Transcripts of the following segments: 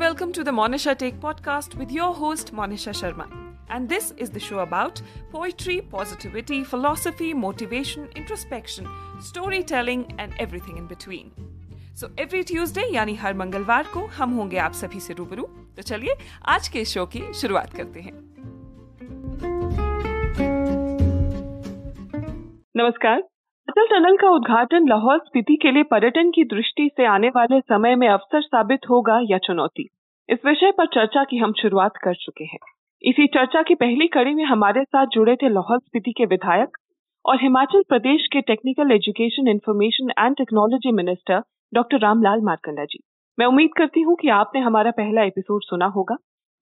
welcome to the Monisha Take podcast with your host Monisha Sharma. And this is the show about poetry, positivity, philosophy, motivation, introspection, storytelling and everything in between. So every Tuesday यानी हर मंगलवार को हम होंगे आप सभी से रूबरू तो चलिए आज के शो की शुरुआत करते हैं नमस्कार अटल टनल का उद्घाटन लाहौल स्पीति के लिए पर्यटन की दृष्टि से आने वाले समय में अवसर साबित होगा या चुनौती? इस विषय पर चर्चा की हम शुरुआत कर चुके हैं। इसी चर्चा की पहली कड़ी में हमारे साथ जुड़े थे लाहौल स्पीति के विधायक और हिमाचल प्रदेश के technical education information and technology minister doctor Ramlal Markanda ji. मैं उम्मीद करती हूँ कि आपने हमारा पहला एपिसोड सुना होगा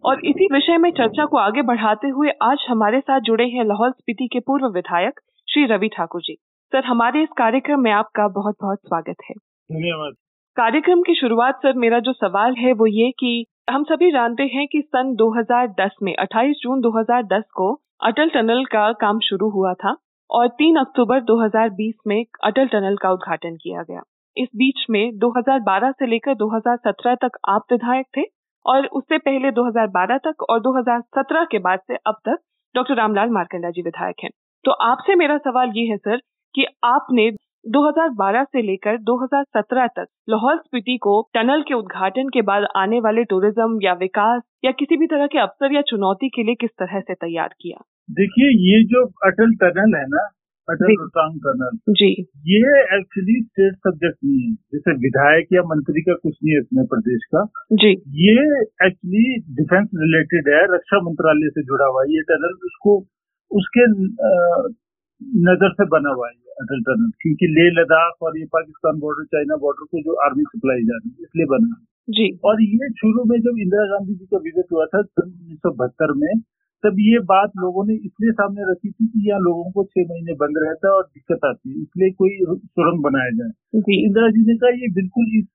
और इसी विषय में चर्चा को आगे बढ़ाते हुए आज हमारे साथ जुड़े हैं लाहौल स्पीति के पूर्व विधायक श्री रवि ठाकुर जी। सर हमारे इस कार्यक्रम में आपका बहुत बहुत स्वागत है। धन्यवाद। कार्यक्रम की शुरुआत सर मेरा जो सवाल है वो ये कि हम सभी जानते हैं कि सन 2010 में 28 जून 2010 को अटल टनल का काम शुरू हुआ था और 3 अक्टूबर 2020 में अटल टनल का उद्घाटन किया गया। इस बीच में 2012 से लेकर 2017 तक आप विधायक थे और उससे पहले 2012 तक और 2017 के बाद से अब तक डॉक्टर रामलाल मारकंडा जी विधायक हैं। तो आपसे मेरा सवाल ये है सर कि आपने 2012 से लेकर 2017 तक लाहौल स्पीति को टनल के उद्घाटन के बाद आने वाले टूरिज़्म या विकास या किसी भी तरह के अवसर या चुनौती के लिए किस तरह से तैयार किया? देखिए ये जो अटल टनल है ना अटल रोहतांग टनल जी। ये एक्चुअली स्टेट सब्जेक्ट नहीं है। जैसे विधायक या मंत्री का कुछ नहीं है इसमें प्रदेश का। जी। ये एक्चुअली डिफेंस रिलेटेड है रक्षा मंत्रालय से जुड़ा हुआ है। ये टनल उसको उसके नज़र से बना हुआ है। अटल टनल क्योंकि ले लद्दाख और ये पाकिस्तान बॉर्डर चाइना बॉर्डर को जो आर्मी सप्लाई जा रही है इसलिए बना जी। और ये शुरू में जब इंदिरा गांधी जी का विज़िट हुआ था सन उन्नीस सौ बहत्तर में तब ये बात लोगों ने इसलिए सामने रखी थी कि यहाँ लोगों को छह महीने बंद रहता है और दिक्कत आती है इसलिए कोई सुरंग बनाया जाए। जी। इंदिरा जी ने कहा ये बिल्कुल इस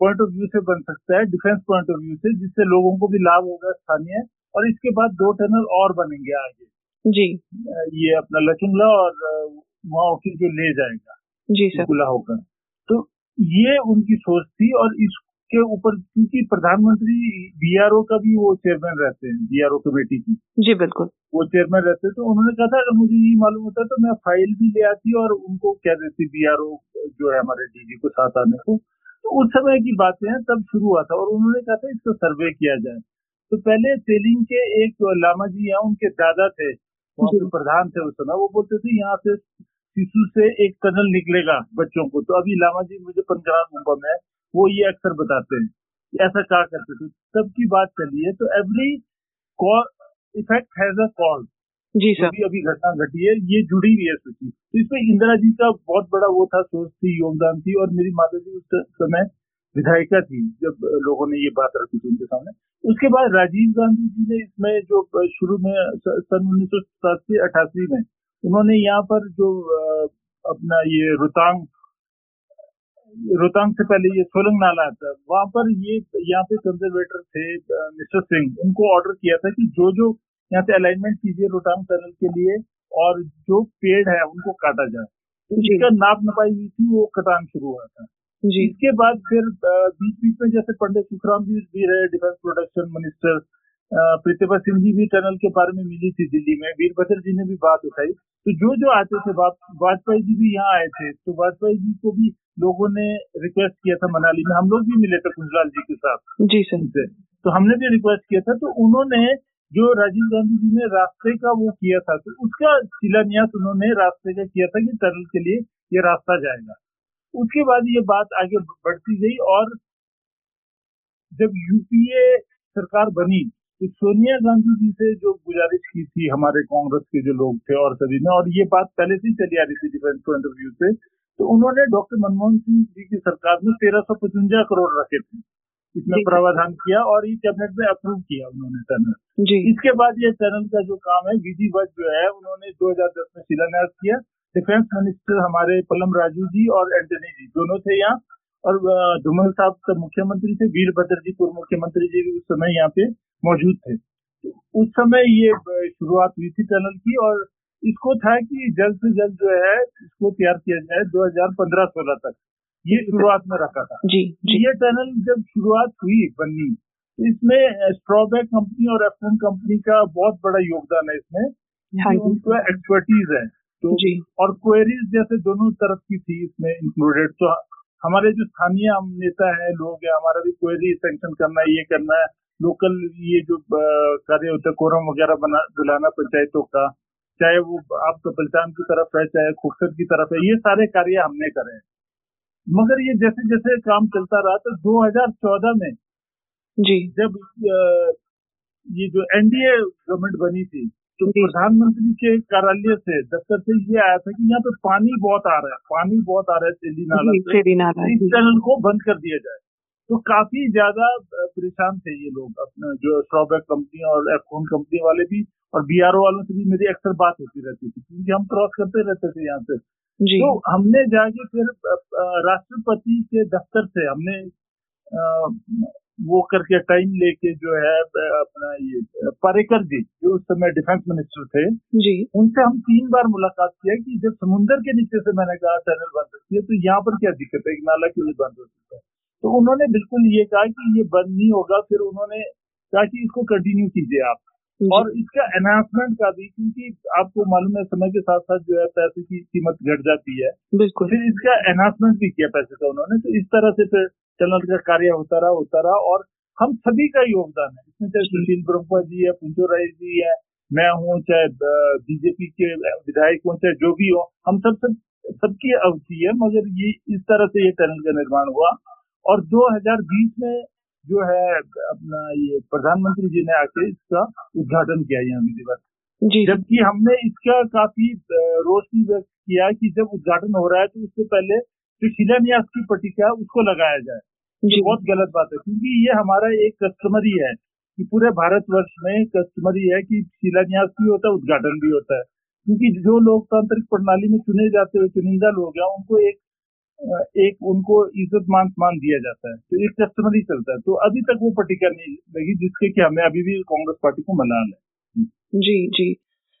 पॉइंट ऑफ़ व्यू से बन सकता है डिफेंस पॉइंट ऑफ़ व्यू से जिससे लोगों को भी लाभ होगा स्थानीय और इसके बाद दो टनल और बनेंगे आगे। जी। ये अपना लचुंगला और वहाँ होकर जो ले जाएगा जी सर। खुला होकर। तो ये उनकी सोच थी और इसके ऊपर क्योंकि प्रधानमंत्री बीआरओ का भी वो चेयरमैन रहते हैं बीआरओ कमेटी की। जी बिल्कुल। वो चेयरमैन रहते हैं तो उन्होंने कहा था अगर मुझे ये मालूम होता तो मैं फ़ाइल भी ले आती और उनको कह देती बीआरओ जो है हमारे डीजी को साथ आने को। तो उस समय की बातें हैं तब शुरू हुआ था और उन्होंने कहा था इसका सर्वे किया जाए। तो पहले तेलिंग के एक लामा जी यहाँ उनके दादा थे वहाँ प्रधान थे उस समय वो बोलते थे यहाँ से शिशु से एक टनल निकलेगा बच्चों को। तो अभी लामा जी मुझे पंजाब मुंबई में वो ये अक्सर बताते हैं ऐसा क्या करते थे। तब की बात चली है तो every call effect has a cause ji sir. भी अभी घटना घटी है ये जुड़ी हुई है सूची। तो इसमें इंदिरा जी का बहुत बड़ा वो था सोच थी योगदान थी और मेरी माता जी उस समय विधायिका थी जब लोगों ने ये बात रखी थी उनके सामने। उसके बाद राजीव गांधी जी ने इसमें जो शुरू में सन उन्नीस सौ सतासी अठासी में उन्होंने यहाँ पर जो अपना ये रोहतांग रोहतांग से पहले ये सोलंग नाला आता है वहाँ पर ये यहाँ पे कंजर्वेटर थे मिस्टर सिंह उनको ऑर्डर किया था कि जो जो यहाँ से अलाइनमेंट कीजिए रोहतांग टनल के लिए और जो पेड़ है उनको काटा जाए। तो। इसका नाप नपाई हुई थी वो कटान शुरू हुआ था। जी। इसके बाद फिर बीच बीच में जैसे पंडित सुखराम जी भी रहे defence production minister Pratibha Singh ji भी टनल के बारे में मिली थी दिल्ली में वीरभद्र जी ने भी बात उठाई। तो जो जो आते थे वाजपेयी जी भी यहाँ आए थे तो वाजपेयी जी को भी लोगों ने रिक्वेस्ट किया था मनाली में। हम लोग भी मिले थे कुंजलाल जी के साथ। जी सर। तो हमने भी रिक्वेस्ट किया था। तो उन्होंने जो राजीव गांधी जी ने रास्ते का वो किया था तो उसका शिलान्यास उन्होंने रास्ते का किया था कि टनल के लिए ये रास्ता जाएगा। उसके बाद ये बात आगे बढ़ती गई और जब यूपीए सरकार बनी तो सोनिया गांधी जी से जो गुजारिश की थी हमारे कांग्रेस के जो लोग थे और सभी ने और ये बात पहले से ही चली आ रही थी डिफेंस पॉइंट ऑफ़ व्यू से तो उन्होंने डॉक्टर मनमोहन सिंह जी की सरकार में तेरह सौ पचवंजा करोड़ रखे थे। इसमें प्रावधान किया और ये कैबिनेट में अप्रूव किया उन्होंने टनल जी। इसके बाद ये टनल का जो काम है विधि विधिवत जो है उन्होंने 2010 में शिलान्यास किया। डिफेंस मिनिस्टर हमारे पलम राजू जी और एंटनी जी दोनों थे यहाँ। और धूमल साहब तब मुख्यमंत्री थे वीरभद्र जी पूर्व मुख्यमंत्री जी भी उस समय यहाँ पे। मौजूद थे। तो उस समय ये शुरुआत हुई थी टनल की और इसको था कि जल्द से जल्द जो है इसको तैयार किया जाए 2015-16 तक। ये शुरुआत में रखा था। जी जी। ये टनल जब शुरुआत हुई बननी तो इसमें स्ट्रॉबैक कंपनी और एफोन कंपनी का बहुत बड़ा योगदान है इसमें हाँ उनको एक्सपर्टीज है। तो और क्वेरीज जैसे दोनों तरफ़ की थी इसमें इंक्लूडेड तो हमारे जो स्थानीय नेता है लोग है हमारा भी क्वेरी सेंक्शन करना है ये करना है। लोकल ये जो कार्य होता है कोरम वगैरह बना दिलाना पंचायतों का चाहे वो आप कपिलचान की तरफ़ है चाहे खुखसर की तरफ़ है ये सारे कार्य हमने करे मगर ये जैसे जैसे काम चलता रहा तो 2014 में जी। जब ये जो एनडीए गवर्नमेंट बनी थी तो प्रधानमंत्री के कार्यालय से दफ्तर से ये आया था कि यहाँ पे पानी बहुत आ रहा है पानी बहुत आ रहा है तेली नाला इस चैनल को बंद कर दिया जाए। तो काफ़ी ज़्यादा परेशान थे ये लोग अपने जो स्ट्रॉबैक कंपनी और एफोन कंपनी वाले भी और बीआरओ वालों से भी मेरी अक्सर बात होती रहती थी क्योंकि हम क्रॉस करते रहते थे यहाँ से तो हमने जाके फिर राष्ट्रपति के दफ्तर से हमने वो करके टाइम लेके जो है अपना ये पारेकर जी जो उस समय डिफेंस मिनिस्टर थे जी। उनसे हम तीन बार मुलाकात किया कि जब समुन्द्र के नीचे से मैंने कहा टनल बन सकती है तो यहाँ पर क्या दिक्कत है? नाला क्यों नहीं बंद हो सकता? है तो उन्होंने बिल्कुल ये कहा कि ये बंद नहीं होगा फिर उन्होंने कहा कि इसको कंटिन्यू कीजिए आप। और इसका एनाउंसमेंट का भी क्योंकि आपको मालूम है समय के साथ साथ जो है पैसे की कीमत घट जाती है। बिल्कुल। फिर इसका एनाउंसमेंट भी किया पैसे का उन्होंने तो इस तरह से फिर चैनल का कार्य होता रहा होता रहा और हम सभी का योगदान है। इसमें चाहे सुशील ब्रह्मा जी है पुंजो राय जी है मैं हूँ चाहे बीजेपी के विधायक हूँ चाहे जो भी हो हम सब सब सबकी अवधि है मगर ये इस तरह से ये चैनल का निर्माण हुआ। और 2020 में जो है अपना ये प्रधानमंत्री जी ने आके इसका उद्घाटन किया यहाँ विधिवत जबकि हमने इसका काफ़ी रोष भी व्यक्त किया कि जब उद्घाटन हो रहा है तो उससे पहले जो शिलान्यास की पट्टिका है उसको लगाया जाए। ये बहुत गलत बात है क्योंकि ये हमारा एक कस्टमरी है कि पूरे भारतवर्ष में कस्टमरी है कि शिलान्यास भी होता है उद्घाटन भी होता है। क्योंकि जो लोकतांत्रिक प्रणाली में चुने जाते हुए चुनिंदा लोग हैं उनको एक एक उनको इज़्ज़त मान सम्मान दिया जाता है। तो एक कस्टमर ही चलता है। तो अभी तक वो प्रतिक्रिया नहीं लगी, जिसके कि हमें अभी भी कांग्रेस पार्टी को मनाना है। जी जी।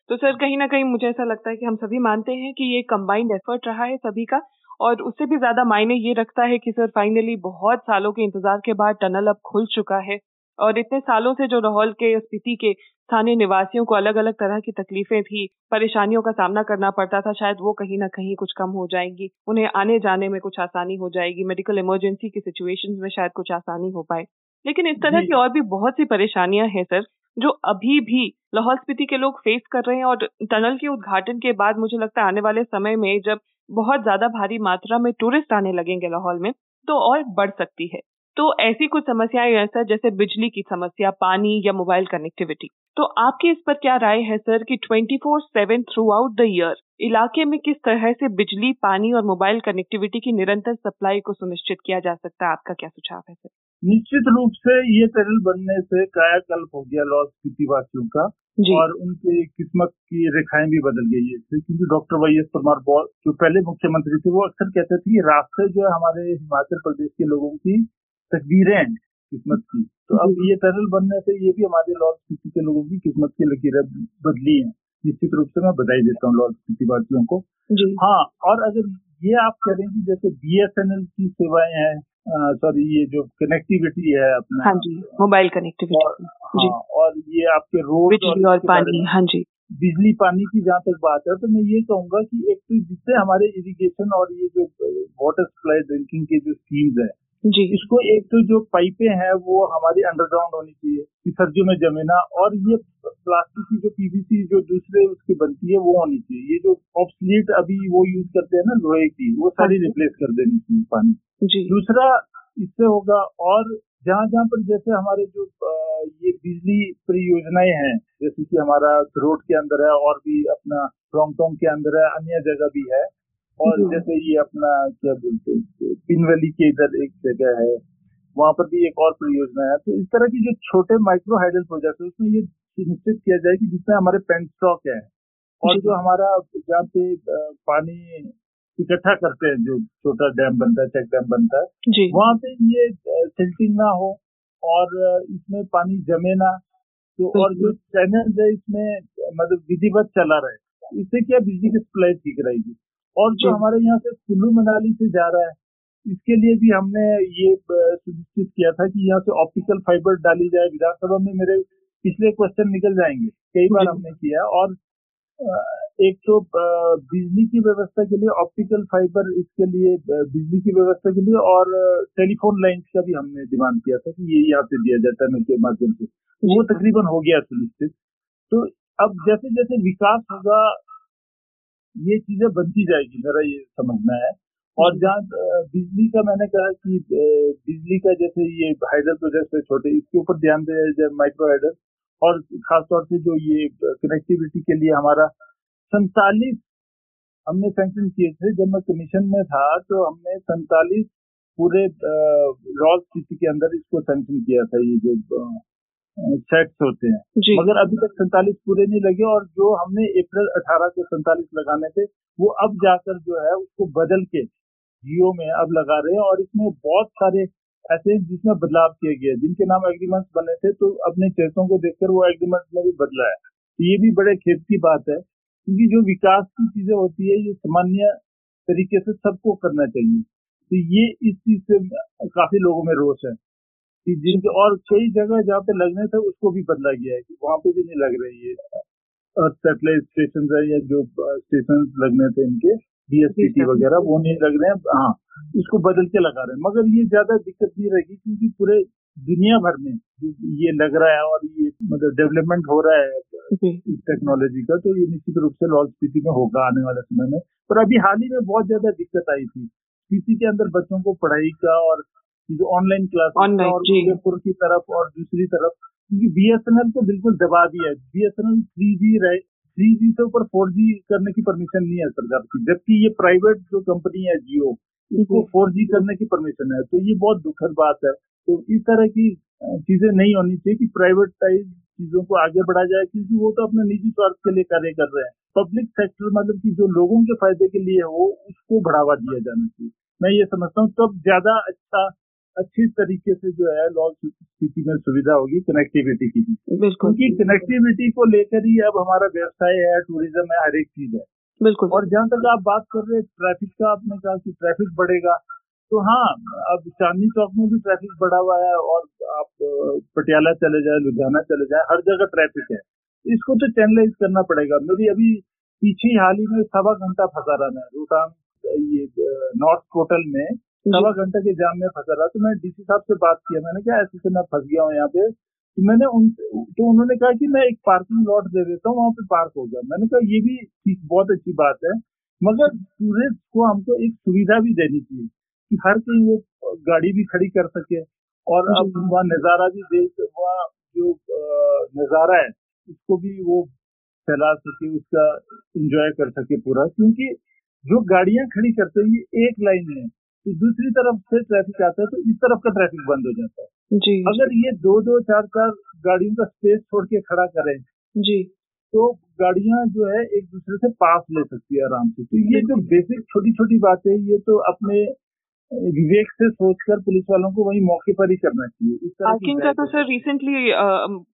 तो सर, कहीं ना कहीं मुझे ऐसा लगता है कि हम सभी मानते हैं कि ये कंबाइंड एफर्ट रहा है सभी का, और उससे भी ज़्यादा मायने ये रखता है कि सर फाइनली बहुत सालों के इंतज़ार के बाद टनल अब खुल चुका है। और इतने सालों से जो लाहौल के स्थिति के स्थानीय निवासियों को अलग अलग तरह की तकलीफें थी परेशानियों का सामना करना पड़ता था शायद वो कहीं ना कहीं कुछ कम हो जाएँगी उन्हें आने जाने में कुछ आसानी हो जाएगी मेडिकल इमरजेंसी की सिचुएशंस में शायद कुछ आसानी हो पाए। लेकिन इस तरह की और भी बहुत सी परेशानियाँ हैं सर जो अभी भी लाहौल स्पीति के लोग फेस कर रहे हैं और टनल के उद्घाटन के बाद मुझे लगता है आने वाले समय में जब बहुत ज़्यादा भारी मात्रा में टूरिस्ट आने लगेंगे लाहौल में तो और बढ़ सकती है। तो ऐसी कुछ समस्याएँ सर जैसे बिजली की समस्या पानी या मोबाइल कनेक्टिविटी तो आपकी इस पर क्या राय है सर कि 24/7 four seven throughout the year इलाके में किस तरह से बिजली पानी और मोबाइल कनेक्टिविटी की निरंतर सप्लाई को सुनिश्चित किया जा सकता है? आपका क्या सुझाव है सर? निश्चित रूप से ये टनल बनने से कायाकल्प हो गया लॉस स्थिति वासियों का और उनकी किस्मत की रेखाएँ भी बदल गई है क्योंकि डॉक्टर वाई एस परमार बॉल जो पहले मुख्यमंत्री थे वो अक्सर कहते थे रास्ते जो है हमारे हिमाचल प्रदेश के लोगों की तकदीरें हैं किस्मत की। तो अब ये टनल बनने से ये भी हमारे लॉर्ड स्पीति के लोगों की किस्मत की लकीरें बदली हैं। निश्चित रूप से मैं बधाई देता हूँ लॉर्ड स्पीति वासियों को हाँ और अगर ये आप करें कि जैसे बीएसएनएल की सेवाएँ हैं सॉरी ये जो कनेक्टिविटी है अपना। हाँ जी मोबाइल कनेक्टिविटी और, हाँ, और ये आपके रोड बिजली और, और पानी हाँ जी। बिजली पानी की जहाँ तक बात है तो मैं ये कहूँगा कि एक तो जिससे हमारे इरिगेशन और ये जो वाटर सप्लाई ड्रिंकिंग के जो स्कीम्स है जी। इसको एक तो जो पाइपें हैं वो हमारी अंडरग्राउंड होनी चाहिए कि सर्दियों में जमे ना और ये प्लास्टिक की जो पीवीसी जो दूसरे उसकी बनती है वो होनी चाहिए। ये जो ऑप्सलीट अभी वो यूज़ करते हैं ना लोहे की वो सारी रिप्लेस हाँ कर देनी चाहिए पानी। जी। दूसरा इससे होगा और जहाँ जहाँ पर जैसे हमारे जो ये बिजली परियोजनाएँ हैं जैसे कि हमारा रोड के अंदर है और भी अपना रोंगटोंग के अंदर है अन्य जगह भी है और जैसे ये अपना क्या बोलते हैं पिनवली के इधर एक जगह है वहाँ पर भी एक और परियोजना है। तो इस तरह की जो छोटे माइक्रो हाइडल प्रोजेक्ट है उसमें ये सुनिश्चित किया जाए कि जिसमें हमारे पेंट स्टॉक है और जो। हमारा जहाँ पे पानी इकट्ठा करते हैं जो छोटा डैम बनता है चेक डैम बनता है वहाँ पे ये सिल्टिंग ना हो और इसमें पानी जमे ना तो और जो चैनल है इसमें मतलब विधिवत चला रहे इससे क्या बिजली की सप्लाई ठीक रहेगी? और जो हमारे यहाँ से कुल्लू मनाली से जा रहा है इसके लिए भी हमने ये सुनिश्चित किया था कि यहाँ से ऑप्टिकल फाइबर डाली जाए। विधानसभा में मेरे पिछले क्वेश्चन निकल जाएँगे। कई बार हमने किया और एक तो बिजली की व्यवस्था के लिए ऑप्टिकल फाइबर इसके लिए बिजली की व्यवस्था के लिए और टेलीफोन लाइन का भी हमने डिमांड किया था कि ये यहाँ से दिया जाए टनल के माध्यम से। वो तकरीबन हो गया सुनिश्चित। तो अब जैसे जैसे विकास होगा ये चीज़ें बनती जाएगी, मेरा ये समझना है। और जहाँ बिजली का मैंने कहा कि बिजली का जैसे ये हाइडर प्रोजेक्ट है छोटे, इसके ऊपर ध्यान दिया जाए माइक्रो हाइडर और खासतौर से जो ये कनेक्टिविटी के लिए हमारा सैतालीस हमने सैंक्शन किए थे। जब मैं कमीशन में था तो हमने सैतालीस पूरे रॉल सिटी के अंदर इसको सैंक्शन किया था, ये जो सेट्स होते हैं। मगर अभी तक सैतालीस पूरे नहीं लगे और जो हमने अप्रैल 18 को सैतालीस लगाने थे वो अब जाकर जो है उसको बदल के जियो में अब लगा रहे हैं और इसमें बहुत सारे ऐसे जिसमें बदलाव किए गए जिनके नाम एग्रीमेंट्स बने थे तो अपने चेतों को देखकर वो एग्रीमेंट में भी बदला है। तो ये भी बड़े खेत की बात है क्योंकि जो विकास की चीज़ें होती है ये सामान्य तरीके से सबको करना चाहिए। तो ये इस चीज़ से काफ़ी लोगों में रोष है। कि जिनके और कई जगह जहाँ पे लगने थे उसको भी बदला गया है कि वहाँ पे भी नहीं लग रही है। सेटेलाइट स्टेशन है या जो स्टेशन लगने थे इनके डीएसपीटी वगैरह वो नहीं लग रहे हैं। हाँ इसको बदल के लगा रहे हैं। मगर ये ज़्यादा दिक्कत नहीं रहेगी क्योंकि पूरे दुनिया भर में जो ये लग रहा है और ये मतलब डेवलपमेंट हो रहा है इस टेक्नोलॉजी का तो ये निश्चित रूप से लॉल स्पीति में होगा आने वाले समय में। पर अभी हाल ही में बहुत ज़्यादा दिक्कत आई थी। स्पीति के अंदर बच्चों को पढ़ाई का और जो ऑनलाइन क्लास और उदयपुर की तरफ़ और दूसरी तरफ़ क्योंकि बीएसएनएल को बिल्कुल दबा दिया है। बीएसएनएल थ्री जी रहे थ्री जी से ऊपर फोर जी करने की परमिशन नहीं है सरकार की जबकि ये प्राइवेट जो कंपनी है जियो इसको फोर जी करने की परमिशन है। तो ये बहुत दुखद बात है। तो इस तरह की चीज़ें नहीं होनी चाहिए कि प्राइवेटाइज चीज़ों को आगे बढ़ा जाए क्योंकि वो तो अपने निजी स्वार्थ के लिए कार्य कर रहे हैं। पब्लिक सेक्टर मतलब कि जो लोगों के फ़ायदे के लिए हो उसको बढ़ावा दिया जाना चाहिए। मैं ये समझता हूँ तब ज़्यादा अच्छा अच्छी तरीके से जो है लॉ स्थिति में सुविधा होगी कनेक्टिविटी की क्योंकि कनेक्टिविटी को लेकर ही अब हमारा व्यवसाय है टूरिज़्म है हर एक चीज़ है। बिल्कुल। और जहाँ तक आप बात कर रहे हैं ट्रैफ़िक का आपने कहा कि ट्रैफ़िक बढ़ेगा तो हाँ अब चांदनी चौक में भी ट्रैफ़िक बढ़ा हुआ है और आप पटियाला चले जाए लुधियाना चले जाए हर जगह ट्रैफ़िक है। इसको तो चैनलाइज करना पड़ेगा। मेरी अभी पीछे हाल ही में सवा घंटा फंसा रहा मैं रोहतांग ये नॉर्थ पोर्टल में सवा घंटे के जाम में फंसा रहा तो मैं डीसी साहब से बात किया। मैंने कहा ऐसे से मैं फंस गया हूँ यहाँ पे। तो मैंने उन तो उन्होंने कहा कि मैं एक पार्किंग लॉट दे देता हूँ वहाँ पे पार्क हो गया। मैंने कहा ये भी ठीक बहुत अच्छी बात है। मगर टूरिस्ट को हमको एक सुविधा भी देनी चाहिए कि हर कहीं वो गाड़ी भी खड़ी कर सके और अब वहाँ नज़ारा भी देख वहाँ जो नज़ारा है उसको भी वो फैला सके उसका एंजॉय कर सके पूरा। क्योंकि जो गाड़ियाँ खड़ी करते हैं ये एक लाइन में तो दूसरी तरफ़ से ट्रैफ़िक आता है तो इस तरफ़ का ट्रैफ़िक बंद हो जाता है। जी। अगर ये दो दो चार चार गाड़ियों का स्पेस छोड़ के खड़ा करें जी। तो गाड़ियाँ जो है एक दूसरे से पास ले सकती है आराम से। तो ये जो बेसिक छोटी छोटी बातें ये तो अपने विवेक से सोचकर पुलिस वालों को वही मौके पर ही करना चाहिए। पार्किंग का तो सर रिसेंटली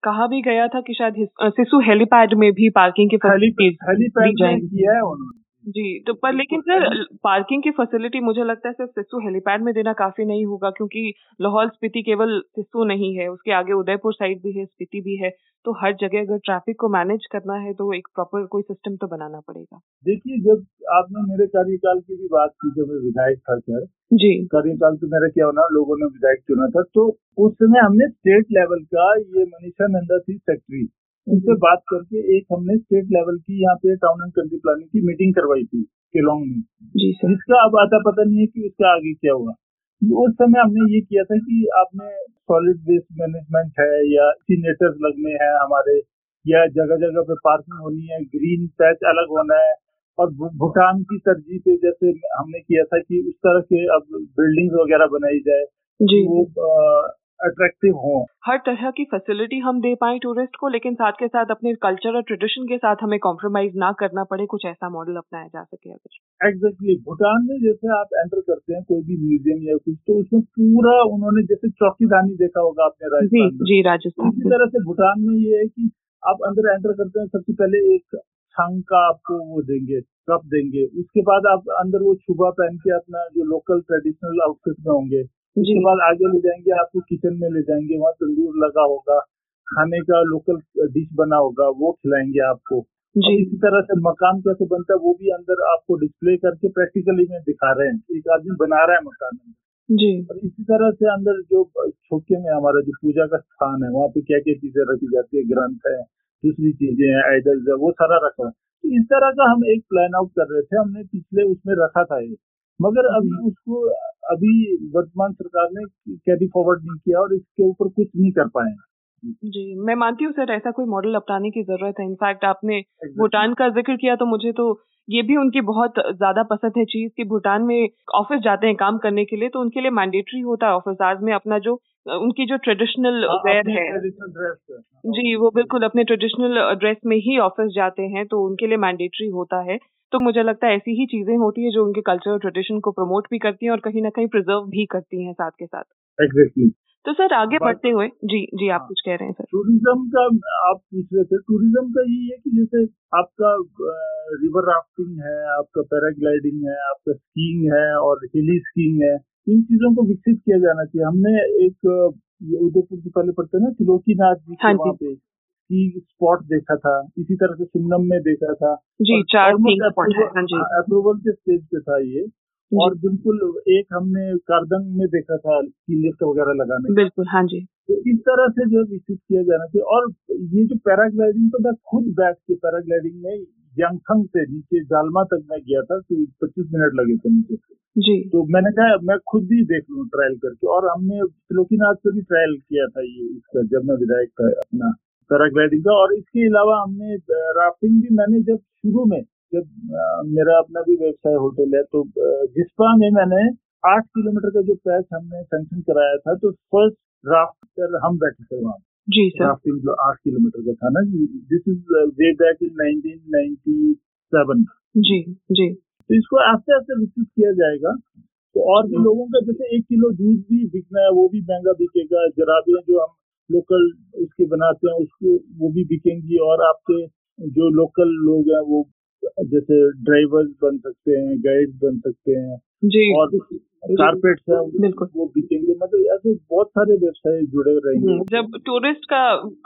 कहा भी गया था कि शायद सिसु हेलीपैड में भी पार्किंग की हेलीपैड में किया है उन्होंने। जी तो पर लेकिन सर पार्किंग की फैसिलिटी मुझे लगता है सिर्फ़ सिस्सू हेलीपैड में देना काफ़ी नहीं होगा क्योंकि लाहौल स्पीति केवल सिस्सू नहीं है उसके आगे उदयपुर साइड भी है स्पीति भी है तो हर जगह अगर ट्रैफ़िक को मैनेज करना है तो एक प्रॉपर कोई सिस्टम तो बनाना पड़ेगा। देखिए जब आपने मेरे कार्यकाल की भी बात की जब मैं विधायक था सर जी। कार्यकाल तो मेरा क्या होना लोगों ने विधायक चुना था तो उस समय हमने स्टेट लेवल का ये मनीषा नंदा थी सेक्रेटरी उनसे बात करके एक हमने स्टेट लेवल की यहाँ पे टाउन एंड कंट्री प्लानिंग की मीटिंग करवाई थी केलोंग में। जी सर जिसका अब आता पता नहीं है कि उसका आगे क्या हुआ। उस समय हमने ये किया था कि आपने सॉलिड वेस्ट मैनेजमेंट है या सीनेटर्स लगने हैं हमारे या जगह जगह पे पार्किंग होनी है ग्रीन पैच अलग होना है और भूटान की तरजीह पे जैसे हमने किया था कि उस तरह के अब बिल्डिंग्स वगैरह बनाई जाए जी। वो अट्रैक्टिव हो। हर तरह की फैसिलिटी हम दे पाए टूरिस्ट को लेकिन साथ के साथ अपने कल्चर और ट्रेडिशन के साथ हमें कॉम्प्रोमाइज ना करना पड़े कुछ ऐसा मॉडल अपनाया जा सके अगर। एग्जैक्टली भूटान में जैसे आप एंटर करते हैं कोई भी म्यूज़ियम या कुछ तो उसमें पूरा उन्होंने जैसे चौकीदानी देखा होगा आपने राजस्थान जी जी राजस्थान इसी तरह से भूटान में ये है कि आप अंदर एंटर करते हैं सबसे पहले एक छंग का आपको वो देंगे कप देंगे उसके बाद आप अंदर वो छुबा पहन के अपना जो लोकल ट्रेडिशनल आउटफिट में होंगे उसके बाद आगे ले जाएँगे आपको किचन में ले जाएँगे वहाँ तंदूर लगा होगा खाने का लोकल डिश बना होगा वो खिलाएँगे आपको। जी। इसी तरह से मकान कैसे बनता है वो भी अंदर आपको डिस्प्ले करके प्रैक्टिकली में दिखा रहे हैं। एक आदमी बना रहा है मकान में जी। और इसी तरह से अंदर जो छोके में हमारा जो पूजा का स्थान है वहाँ पे क्या क्या चीज़ें रखी जाती है ग्रंथ है दूसरी चीज़ें हैं आइडल्स है वो सारा रखा है। तो इस तरह का हम एक प्लान आउट कर रहे थे हमने पिछले उसमें रखा था ये। मगर अभी उसको अभी वर्तमान सरकार ने कैरी फॉरवर्ड नहीं किया और इसके ऊपर कुछ नहीं कर पाए जी मैं मानती हूँ सर ऐसा कोई मॉडल अपनाने की ज़रूरत है। इनफैक्ट आपने भूटान का ज़िक्र किया तो मुझे तो ये भी उनकी बहुत ज़्यादा पसंद है चीज़ कि भूटान में ऑफ़िस जाते हैं काम करने के लिए तो उनके लिए मैंडेटरी होता है ऑफ़िस आज में अपना जो उनकी जो ट्रेडिशनल वेयर हाँ, है। जी वो बिल्कुल अपने ट्रेडिशनल ड्रेस में ही ऑफ़िस जाते हैं तो उनके लिए मैंडेटरी होता है। तो मुझे लगता है ऐसी ही चीज़ें होती है जो उनके कल्चर और ट्रेडिशन को प्रमोट भी करती हैं और कहीं ना कहीं प्रिजर्व भी करती हैं साथ के साथ। एग्जैक्टली तो सर आगे बढ़ते हुए जी जी आप हाँ, कुछ कह रहे हैं सर। टूरिज़्म का आप पूछ रहे थे टूरिज़्म का ये है कि जैसे आपका रिवर राफ्टिंग है आपका पैराग्लाइडिंग है आपका स्कीइंग है और हिली स्कीइंग है। इन चीज़ों को विकसित किया जाना चाहिए। हमने एक उदयपुर से पहले पढ़ते ना त्रिलोकीनाथ जी हाँ वहाँ पे की स्पॉट देखा था। इसी तरह से सुमनम में देखा था। जी चार अप्रूवल हाँ। के स्टेज पे था ये। और बिल्कुल एक हमने कारदंग में देखा था की लिफ्ट वगैरह लगाने बिल्कुल हाँ जी। तो इस तरह से जो है विकसित किया जाना चाहिए। और ये जो पैराग्लाइडिंग तो मैं खुद बैठ के पैराग्लाइडिंग में यंगथंग से नीचे जालमा तक मैं गया था तो पच्चीस मिनट लगे थे मुझे। जी। तो मैंने कहा मैं खुद भी देख लू ट्रायल करके। और हमने त्रिलोकीनाथ से भी ट्रायल किया था ये इसका जब मैं विधायक था अपना पैराग्लाइडिंग का। और इसके अलावा हमने राफ्टिंग भी मैंने जब शुरू में जब मेरा अपना भी व्यवसाय होटल है तो जिसपा में मैंने आठ किलोमीटर का जो पैच हमने सेंक्शन कराया था तो फ़र्स्ट राफ्ट पर हम बैठे थे वहाँ। जी सर। राफ्टिंग जो आठ किलोमीटर का था ना this is way back in nineteen जी जी। तो इसको आस्ते आस्ते विकसित किया जाएगा। तो और भी लोगों का जैसे एक किलो दूध भी बिकना है वो भी महँगा बिकेगा। जराबियाँ जो हम लोकल उसके बनाते हैं उसको वो भी बिकेंगी। और आपके जो लोकल लोग हैं वो जैसे ड्राइवर्स बन सकते हैं गाइड बन सकते हैं। जी। और कारपेट है बिल्कुल। वो बिकेंगे। मतलब ऐसे बहुत सारे व्यवसाय जुड़े रहेंगे। हम्म, जब टूरिस्ट का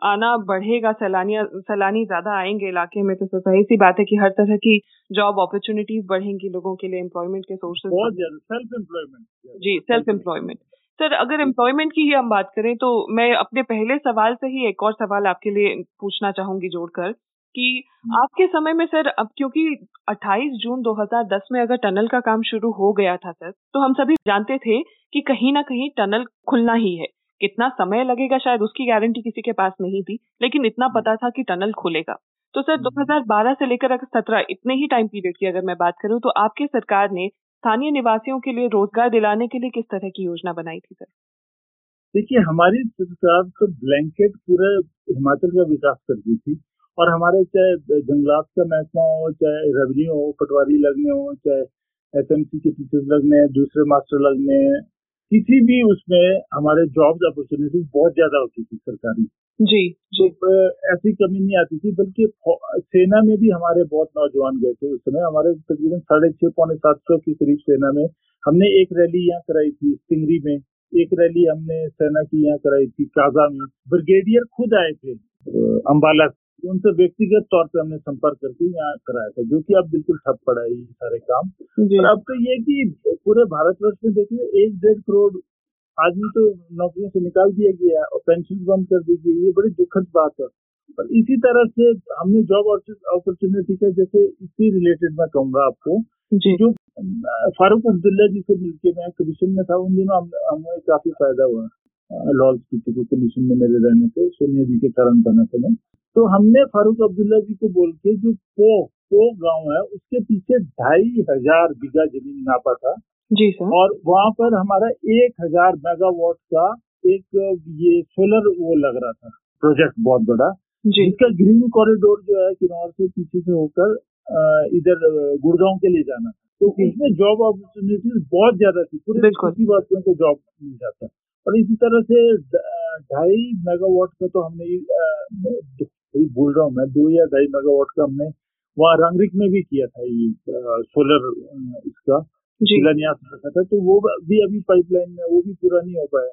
आना बढ़ेगा सैलानी सैलानी ज़्यादा आएँगे इलाके में तो सही सी बात है कि हर तरह की जॉब अपॉर्चुनिटीज़ बढ़ेंगी लोगों के लिए एम्प्लॉयमेंट के सोर्सेज बहुत ज़्यादा। सेल्फ एम्प्लॉयमेंट जी सेल्फ एम्प्लॉयमेंट सर अगर एम्प्लॉयमेंट की ही हम बात करें तो मैं अपने पहले सवाल से ही एक और सवाल आपके लिए पूछना चाहूँगी जोड़कर। कि हम्म। आपके समय में सर अब क्योंकि 28 जून 2010 में अगर टनल का काम शुरू हो गया था सर तो हम सभी जानते थे कि कहीं ना कहीं टनल खुलना ही है कितना समय लगेगा शायद उसकी गारंटी किसी के पास नहीं थी लेकिन इतना हम्म। पता था कि टनल खुलेगा तो सर 2012 हम्म। से लेकर अगर सत्रह इतने ही टाइम पीरियड की अगर मैं बात करूँ तो आपके सरकार ने स्थानीय निवासियों के लिए रोज़गार दिलाने के लिए किस तरह की योजना बनाई थी सर देखिए हमारी सरकार तो ब्लैंकेट पूरे हिमाचल का विकास करती थी और हमारे चाहे जंगलात का महकमा हो चाहे रेवेन्यू हो पटवारी लगने हो चाहे एस एम सी के टीचर्स लगने दूसरे मास्टर लगने किसी भी उसमें हमारे जॉब अपॉर्चुनिटीज़ बहुत ज़्यादा होती थी सरकारी। जी जी। तो ऐसी कमी नहीं आती थी बल्कि सेना में भी हमारे बहुत नौजवान गए थे उस समय। हमारे तकरीबन साढ़े छह पौने सात सौ के करीब सेना में हमने एक रैली यहाँ कराई थी सिंगरी में। एक रैली हमने सेना की यहाँ कराई थी काजा में। ब्रिगेडियर खुद आए थे अम्बाला उनसे व्यक्तिगत तौर पे हमने संपर्क करके यहाँ कराया था जो कि अब बिल्कुल ठप पड़ा है ये सारे काम। और अब तो ये कि पूरे भारतवर्ष में देखिए एक डेढ़ करोड़ आदमी तो नौकरियों से निकाल दिया गया और पेंशन बंद कर दी गई ये बड़ी दुखद बात है। और इसी तरह से हमने जॉब अपॉर्चुनिटी का जैसे इसी रिलेटेड मैं कहूँगा आपको जो। फारूक अब्दुल्ला जी से मिलके मैं कमीशन में था उन दिनों हमें काफ़ी फ़ायदा हुआ लॉल स्पीकर को कमीशन में मेरे रहने से सोनिया जी के कारण बना था मैं। तो हमने फारूक अब्दुल्ला जी को बोल के जो पो पो गाँव है उसके पीछे ढाई हज़ार बीघा ज़मीन नापा था। जी सर। और वहाँ पर हमारा एक हज़ार मेगावाट का एक ये सोलर वो लग रहा था प्रोजेक्ट बहुत बड़ा। जी। इसका ग्रीन कॉरिडोर जो है किन्नौर से पीछे से होकर इधर गुड़गांव के लिए जाना। तो उसमें जॉब अपॉर्चुनिटीज़ बहुत ज़्यादा थी पूरे वासियों को जॉब मिल जाता। और इसी तरह से ढाई मेगावाट का तो हमने बोल रहा हूँ मैं दो या ढाई मेगावाट का हमने वहाँ रंगरिक में भी किया था ये सोलर इसका शिलान्यास रखा था तो वो भी अभी पाइपलाइन में वो भी पूरा नहीं हो पाया।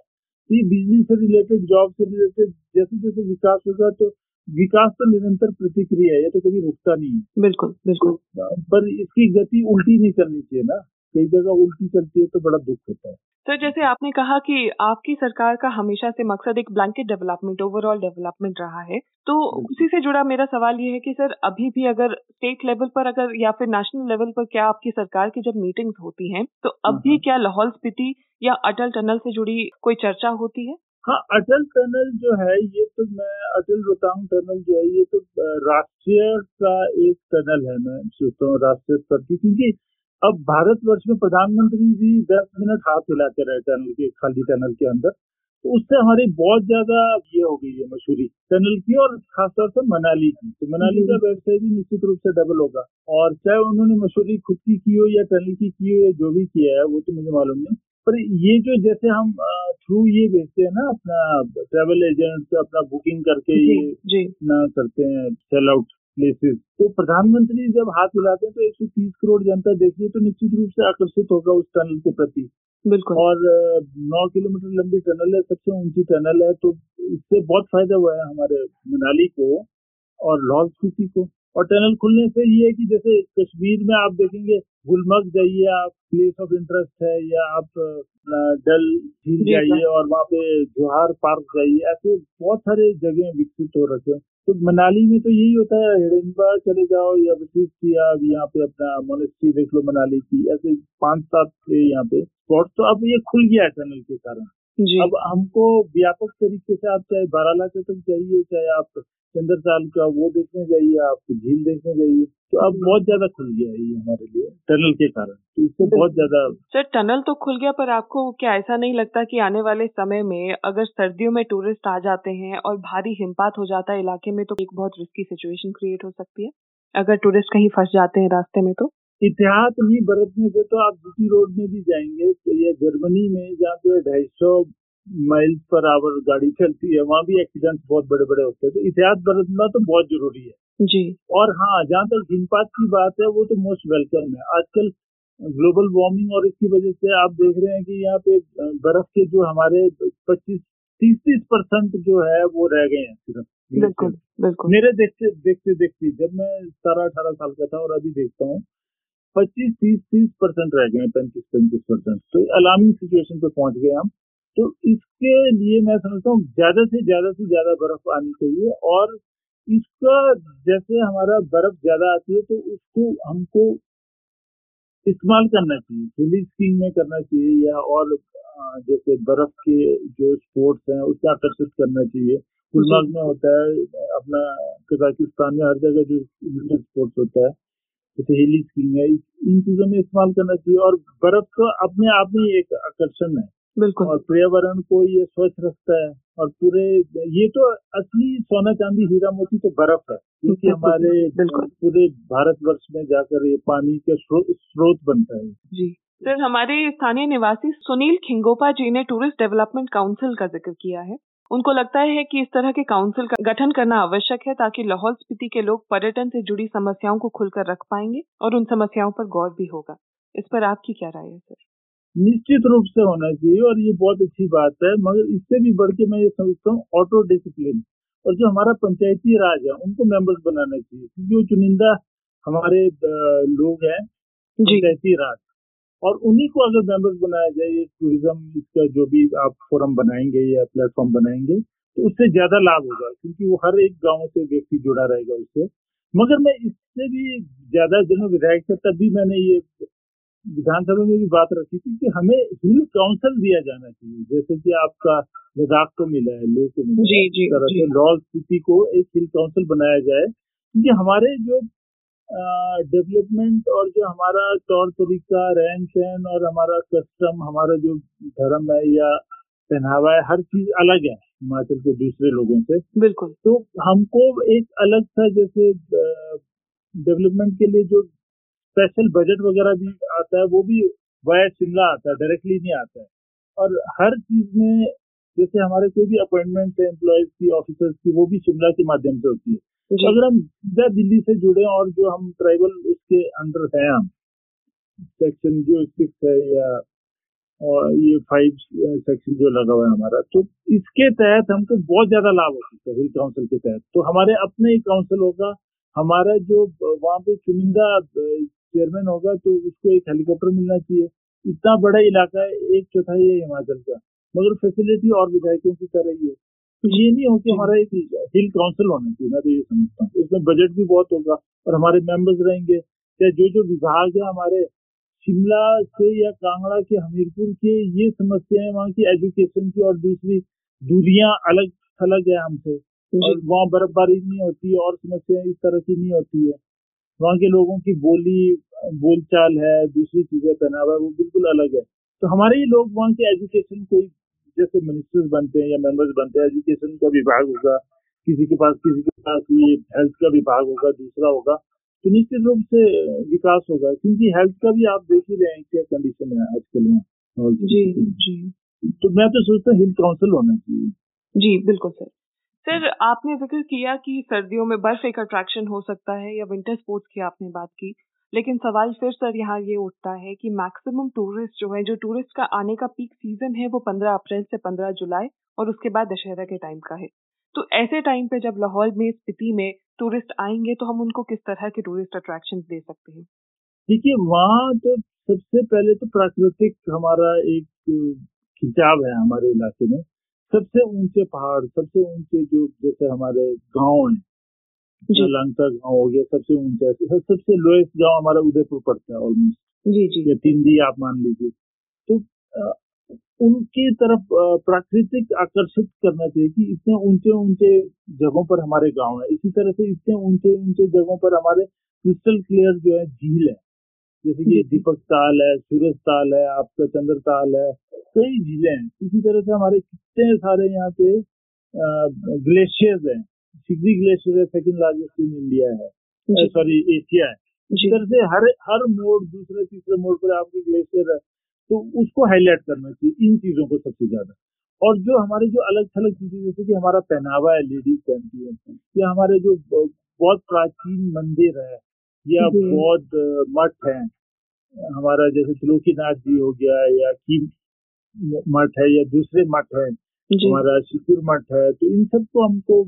तो ये बिजली से रिलेटेड जॉब से रिलेटेड जैसे जैसे विकास होगा तो विकास तो निरंतर प्रतिक्रिया है ये तो कभी रुकता नहीं है। बिल्कुल बिल्कुल। तो, पर इसकी गति उल्टी नहीं करनी चाहिए ना कई जगह उल्टी चलती है तो बड़ा दुख होता है। सर जैसे आपने कहा कि आपकी सरकार का हमेशा से मकसद एक ब्लैंकेट डेवलपमेंट ओवरऑल डेवलपमेंट रहा है तो उसी से जुड़ा मेरा सवाल ये है कि सर अभी भी अगर स्टेट लेवल पर अगर या फिर नेशनल लेवल पर क्या आपकी सरकार की जब मीटिंग्स होती हैं तो अब भी क्या लाहौल स्पीति या अटल टनल से जुड़ी कोई चर्चा होती है? हाँ अटल टनल जो है ये तो मैं अटल रोहतांग टनल जो है ये तो राष्ट्रीय का एक टनल है मैं सोचता हूँ राष्ट्रीय स्तर की क्योंकि अब भारतवर्ष में प्रधानमंत्री जी दस मिनट हाथ हिलाते रहे टनल के खाली टनल के अंदर। तो उससे हमारी बहुत ज़्यादा ये हो गई है मशहूरी टनल की और खासतौर से मनाली की। तो मनाली का व्यवसाय भी निश्चित रूप से डबल होगा। और चाहे उन्होंने मशहूरी खुद की की हो या टनल की की हो या जो भी किया है वो तो मुझे मालूम नहीं। पर ये जो जैसे हम थ्रू ये भेजते हैं ना अपना ट्रेवल एजेंट अपना बुकिंग करके ये ना करते हैं सेल आउट प्लेसेस तो प्रधानमंत्री जब हाथ मिलाते हैं तो 130 करोड़ जनता देख रही है तो निश्चित रूप से आकर्षित होगा उस टनल के प्रति। बिल्कुल। और नौ किलोमीटर लंबी टनल है सबसे ऊँची टनल है तो इससे बहुत फ़ायदा हुआ है हमारे मनाली को और लाहौल स्पीति को। और टनल खुलने से ये है कि जैसे कश्मीर में आप देखेंगे गुलमर्ग जाइए आप प्लेस ऑफ़ इंटरेस्ट है या आप डल झील जाइए और वहाँ पे जोहार पार्क जाइए ऐसे बहुत सारे जगह विकसित हो रखे हैं। तो मनाली में तो यही होता है हिडिम्बा चले जाओ, या वशिष्ठ या यहाँ पे अपना मोनेस्ट्री देख लो मनाली की, ऐसे पाँच सात थे यहाँ पे। स्पॉट तो अब ये खुल गया है टनल के कारण। जी। अब हमको व्यापक तरीके से आप चाहे बारालाचा तक जाइए चाहे आप चंद्रताल का वो देखने जाइए आप झील देखने जाइए तो अब बहुत ज़्यादा खुल गया है ये हमारे लिए टनल के कारण तो इससे बहुत ज़्यादा सर टनल तो खुल गया पर आपको क्या ऐसा नहीं लगता कि आने वाले समय में अगर सर्दियों में टूरिस्ट आ जाते हैं और भारी हिमपात हो जाता है इलाके में तो एक बहुत रिस्की सिचुएशन क्रिएट हो सकती है अगर टूरिस्ट कहीं फंस जाते हैं रास्ते में तो? इतिहास नहीं बरतने से तो आप जीटी रोड में भी जाएँगे तो ये जर्मनी में जहाँ पे ढाई सौ माइल पर आवर गाड़ी चलती है वहाँ भी एक्सीडेंट बहुत बड़े बड़े होते हैं। तो इतिहास बरतना तो बहुत ज़रूरी है। जी। और हाँ जहाँ तक हिमपात की बात है वो तो मोस्ट वेलकम है। आजकल ग्लोबल वार्मिंग और इसकी वजह से आप देख रहे हैं कि यहाँ पे बर्फ़ के जो हमारे पच्चीस तीस तीस परसेंट जो है वो रह गए हैं सिर्फ़। बिल्कुल बिल्कुल। मेरे देखते देखते देखते जब मैं सतारह अठारह साल का था और अभी देखता हूँ पच्चीस, तीस तीस परसेंट रह गए, पैंतीस पैंतीस परसेंट। तो अलार्मिंग सिचुएशन पे पहुँच गए हम। तो इसके लिए मैं समझता हूँ, ज़्यादा से ज़्यादा से ज़्यादा बर्फ़ आनी चाहिए और इसका जैसे हमारा बर्फ़ ज़्यादा आती है तो उसको हमको इस्तेमाल करना चाहिए, हिली स्कीइंग में करना चाहिए या और जैसे बर्फ़ के जो स्पोर्ट्स हैं उससे आकर्षित करना चाहिए। गुलमर्ग में होता है, अपना कजाकिस्तान में हर जगह जो स्पोर्ट्स होता है हिली स्कीइंग है। इन चीज़ों में इस्तेमाल करना चाहिए और बर्फ़ तो अपने आप में एक आकर्षण है। बिल्कुल। और पर्यावरण को ये स्वच्छ रखता है और पूरे ये तो असली सोना चांदी हीरा मोती तो बर्फ़ है क्योंकि हमारे पूरे भारत वर्ष में जाकर ये पानी के स्रोत बनता है। जी। सर हमारे स्थानीय निवासी सुनील खिंगोपा जी ने टूरिस्ट डेवलपमेंट काउंसिल का ज़िक्र किया है। उनको लगता है कि इस तरह के काउंसिल का गठन करना आवश्यक है ताकि लाहौल स्पीति के लोग पर्यटन से जुड़ी समस्याओं को खुलकर रख पाएँगे और उन समस्याओं पर गौर भी होगा। इस पर आपकी क्या राय है सर? निश्चित रूप से होना चाहिए और ये बहुत अच्छी बात है मगर इससे भी बढ़ के मैं ये समझता हूँ ऑटो डिसिप्लिन और जो हमारा पंचायती राज है उनको मेंबर्स बनाना चाहिए क्योंकि वो चुनिंदा हमारे लोग हैं पंचायती राज। और उन्हीं को अगर मेंबर्स बनाया जाए ये टूरिज़्म इसका जो भी आप फोरम बनाएँगे या प्लेटफॉर्म बनाएँगे तो उससे ज़्यादा लाभ होगा क्योंकि वो हर एक गाँव से व्यक्ति जुड़ा रहेगा उससे। मगर मैं इससे भी ज़्यादा जब मैं विधायक था तब भी मैंने ये विधानसभा में भी बात रखी थी कि हमें हिल काउंसिल दिया जाना चाहिए जैसे कि आपका लद्दाख को मिला है लेह को मिला जी, जी, तरह से लाहौल स्थिति को एक हिल काउंसिल बनाया जाए क्योंकि हमारे जो डेवलपमेंट और जो हमारा तौर तरीका रहन सहन और हमारा कस्टम हमारा जो धर्म है या पहनावा है हर चीज़ अलग है हिमाचल के दूसरे लोगों से। बिल्कुल। तो हमको एक अलग सा जैसे डेवलपमेंट के लिए जो स्पेशल बजट वगैरह भी आता है वो भी वाया शिमला आता है डायरेक्टली नहीं आता है। और हर चीज़ में जैसे हमारे कोई भी अपॉइंटमेंट है एम्प्लॉयज़ की ऑफिसर्स की वो भी शिमला के माध्यम से होती है। अगर हम सीधा दिल्ली से जुड़े और जो हम ट्राइबल उसके अंडर है हम सेक्शन जो सिक्स है या, और ये फाइव सेक्शन जो लगा हुआ है हमारा तो इसके तहत हमको बहुत ज़्यादा लाभ हो सकता है हिल काउंसिल के तहत। तो हमारे अपने ही काउंसिल होगा, हमारा जो वहाँ पे चुनिंदा चेयरमैन होगा तो उसको एक हेलीकॉप्टर मिलना चाहिए। इतना बड़ा इलाका है, एक चौथाई है हिमाचल का, मगर फैसिलिटी और विधायकों की तरह ही है तो ये नहीं हो कि हमारा एक हिल काउंसिल होना चाहिए मैं तो ये समझता हूँ। उसमें बजट भी बहुत होगा और हमारे मेंबर्स रहेंगे। या जो जो विभाग है हमारे शिमला से या कांगड़ा के हमीरपुर के ये समस्याएँ वहाँ की एजुकेशन की और दूसरी दूरियाँ अलग थलग है हमसे। और वहाँ बर्फबारी नहीं होती और समस्याएँ इस तरह की नहीं होती है। वहाँ के लोगों की बोली बोलचाल है दूसरी चीज़ें पहनावा है वो बिल्कुल अलग है। तो हमारे ही लोग वहाँ के एजुकेशन कोई जैसे मिनिस्टर्स बनते हैं या मेंबर्स बनते हैं एजुकेशन का विभाग होगा किसी के पास किसी के पास ये हेल्थ का विभाग होगा दूसरा होगा तो निश्चित रूप से विकास होगा क्योंकि हेल्थ का भी आप देख ही रहे हैं क्या कंडीशन है आजकल में जी जी तो मैं तो सोचता हूँ हिल काउंसिल होना चाहिए। जी बिल्कुल सर। सर आपने ज़िक्र किया कि सर्दियों में बर्फ़ एक अट्रैक्शन हो सकता है या विंटर स्पोर्ट्स की आपने बात की। लेकिन सवाल फिर सर यहाँ ये उठता है कि मैक्सिमम टूरिस्ट जो है, जो टूरिस्ट का आने का पीक सीज़न है, वो 15 अप्रैल से 15 जुलाई और उसके बाद दशहरा के टाइम का है। तो ऐसे टाइम पे जब लाहौल में स्थिति में टूरिस्ट आएँगे तो हम उनको किस तरह के टूरिस्ट अट्रैक्शन दे सकते हैं? देखिए, वहाँ तो सबसे पहले तो प्राकृतिक हमारा एक खिंचाव है हमारे इलाके में। सबसे ऊँचे पहाड़, सबसे ऊँचे जो जैसे हमारे गाँव हैं लंका गाँव हो गया सबसे ऊँचा सबसे लोएस्ट गाँव हमारा उदयपुर पड़ता है ऑलमोस्ट जी जी। या तिंदी आप मान लीजिए। तो उनकी तरफ़ प्राकृतिक आकर्षित करना चाहिए कि इतने ऊँचे ऊँचे जगहों पर हमारे गाँव है। इसी तरह से इतने ऊँचे ऊँचे जगहों पर हमारे क्रिस्टल क्लियर जो है झील है। जैसे कि दीपक ताल है सूरज ताल है आपका चंद्र ताल है कई झीलें हैं। इसी तरह से हमारे कितने सारे यहाँ पे ग्लेशियर्स हैं। सिगरी ग्लेशियर है सेकंड लार्जेस्ट इन इंडिया है। सॉरी एशिया है। इस तरह से हर हर मोड़ दूसरे तीसरे मोड़ पर आपकी ग्लेशियर है तो उसको हाईलाइट करना चाहिए इन चीज़ों को सबसे ज़्यादा। और जो हमारे जो अलग थलग चीज़ें जैसे कि हमारा पहनावा है लेडीज़ पहनती है या हमारे जो बहुत प्राचीन मंदिर है या बहुत मठ है हमारा जैसे त्रिलोकीनाथ जी हो गया या की मठ है या दूसरे मठ है हमारा शिकुर मठ है तो इन सबको हमको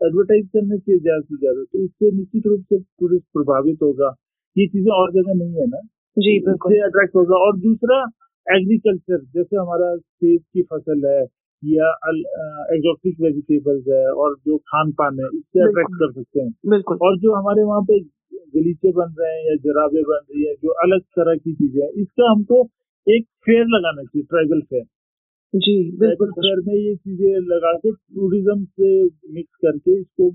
एडवर्टाइज करना चाहिए ज़्यादा से ज़्यादा तो इससे निश्चित रूप से टूरिस्ट प्रभावित होगा। ये चीज़ें और जगह नहीं है ना? जी बिल्कुल। अट्रैक्ट होगा। और दूसरा एग्रीकल्चर जैसे हमारा सेब की फ़सल है या एग्जॉटिक वेजिटेबल्स है और जो खान पान है इससे अट्रैक्ट कर सकते हैं। बिल्कुल। और जो हमारे वहाँ पे गलीचे बन रहे हैं या जराबे बन रही है जो अलग तरह की चीज़ें हैं इसका हमको एक फेयर लगाना चाहिए ट्राइबल फेयर जी ट्राइबल फेयर में ये चीज़ें लगा के टूरिज़्म से मिक्स करके इसको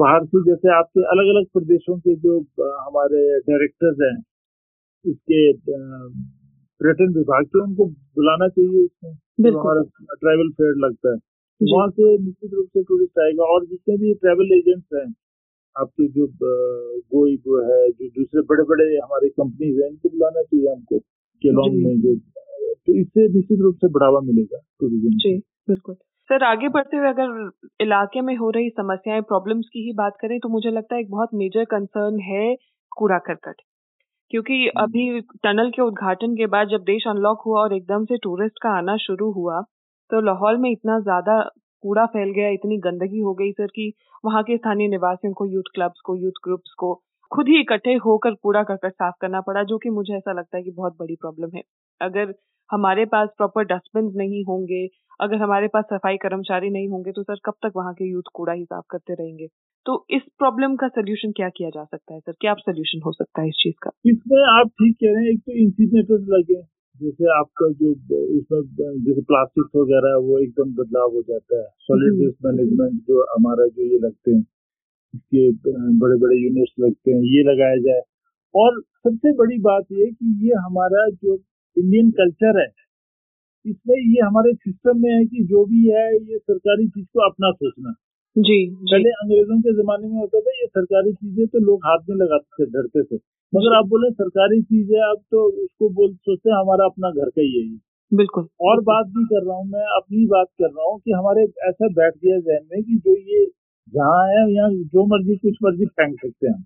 बाहर से जैसे आपके अलग अलग प्रदेशों के जो हमारे डायरेक्टर्स हैं इसके पर्यटन विभाग के उनको बुलाना चाहिए इसमें। तो हमारा ट्रैवल फेयर लगता है। वहाँ से निश्चित रूप से टूरिस्ट आएगा और जितने भी ट्रैवल एजेंट्स हैं आपके जो गोई वो है जो दूसरे बड़े बड़े हमारे कंपनीज़ हैं इनको बुलाना चाहिए हमको। केलोंग में जो तो इससे निश्चित रूप से बढ़ावा मिलेगा टूरिज़्म जी बिल्कुल। सर आगे बढ़ते हुए अगर इलाके में हो रही समस्याएँ प्रॉब्लम्स की ही बात करें तो मुझे लगता है एक बहुत मेजर कंसर्न है कूड़ा करकट क्योंकि अभी टनल के उद्घाटन के बाद जब देश अनलॉक हुआ और एकदम से टूरिस्ट का आना शुरू हुआ तो लाहौल में इतना ज़्यादा कूड़ा फैल गया इतनी गंदगी हो गई सर कि वहाँ के स्थानीय निवासियों को यूथ क्लब्स को यूथ ग्रुप्स को खुद ही इकट्ठे होकर कूड़ा करकट साफ़ करना पड़ा जो कि मुझे ऐसा लगता है कि बहुत बड़ी प्रॉब्लम है। अगर हमारे पास प्रॉपर डस्टबिन नहीं होंगे अगर हमारे पास सफ़ाई कर्मचारी नहीं होंगे तो सर कब तक वहाँ के यूथ कूड़ा ही साफ़ करते रहेंगे? तो इस प्रॉब्लम का सोल्यूशन क्या किया जा सकता है सर? क्या सोल्यूशन हो सकता है इस चीज़ का? इसमें आप ठीक कह रहे हैं एक तो इंसिनेटर्स लगे जैसे आपका जो इसमें जैसे प्लास्टिक वगैरह वो एकदम बदलाव हो जाता है। सॉलिड वेस्ट मैनेजमेंट जो हमारा जो ये लगते हैं इसके बड़े बड़े यूनिट्स लगते हैं ये लगाया जाए। और सबसे बड़ी बात ये कि ये हमारा जो इंडियन कल्चर है इसमें ये हमारे सिस्टम में है कि जो भी है ये सरकारी चीज़ को अपना सोचना। जी, पहले अंग्रेज़ों के जमाने में होता था ये सरकारी चीज़ें तो लोग हाथ में लगाते थे डरते थे। मगर आप बोले सरकारी चीज़ है अब तो उसको बोल सोचते हमारा अपना घर का ही है ये। बिल्कुल और बात भी कर रहा हूँ मैं अपनी बात कर रहा हूँ कि हमारे ऐसा बैठ गया जहन में कि जो ये जहाँ है यहाँ जो मर्ज़ी कुछ मर्ज़ी फेंक सकते हैं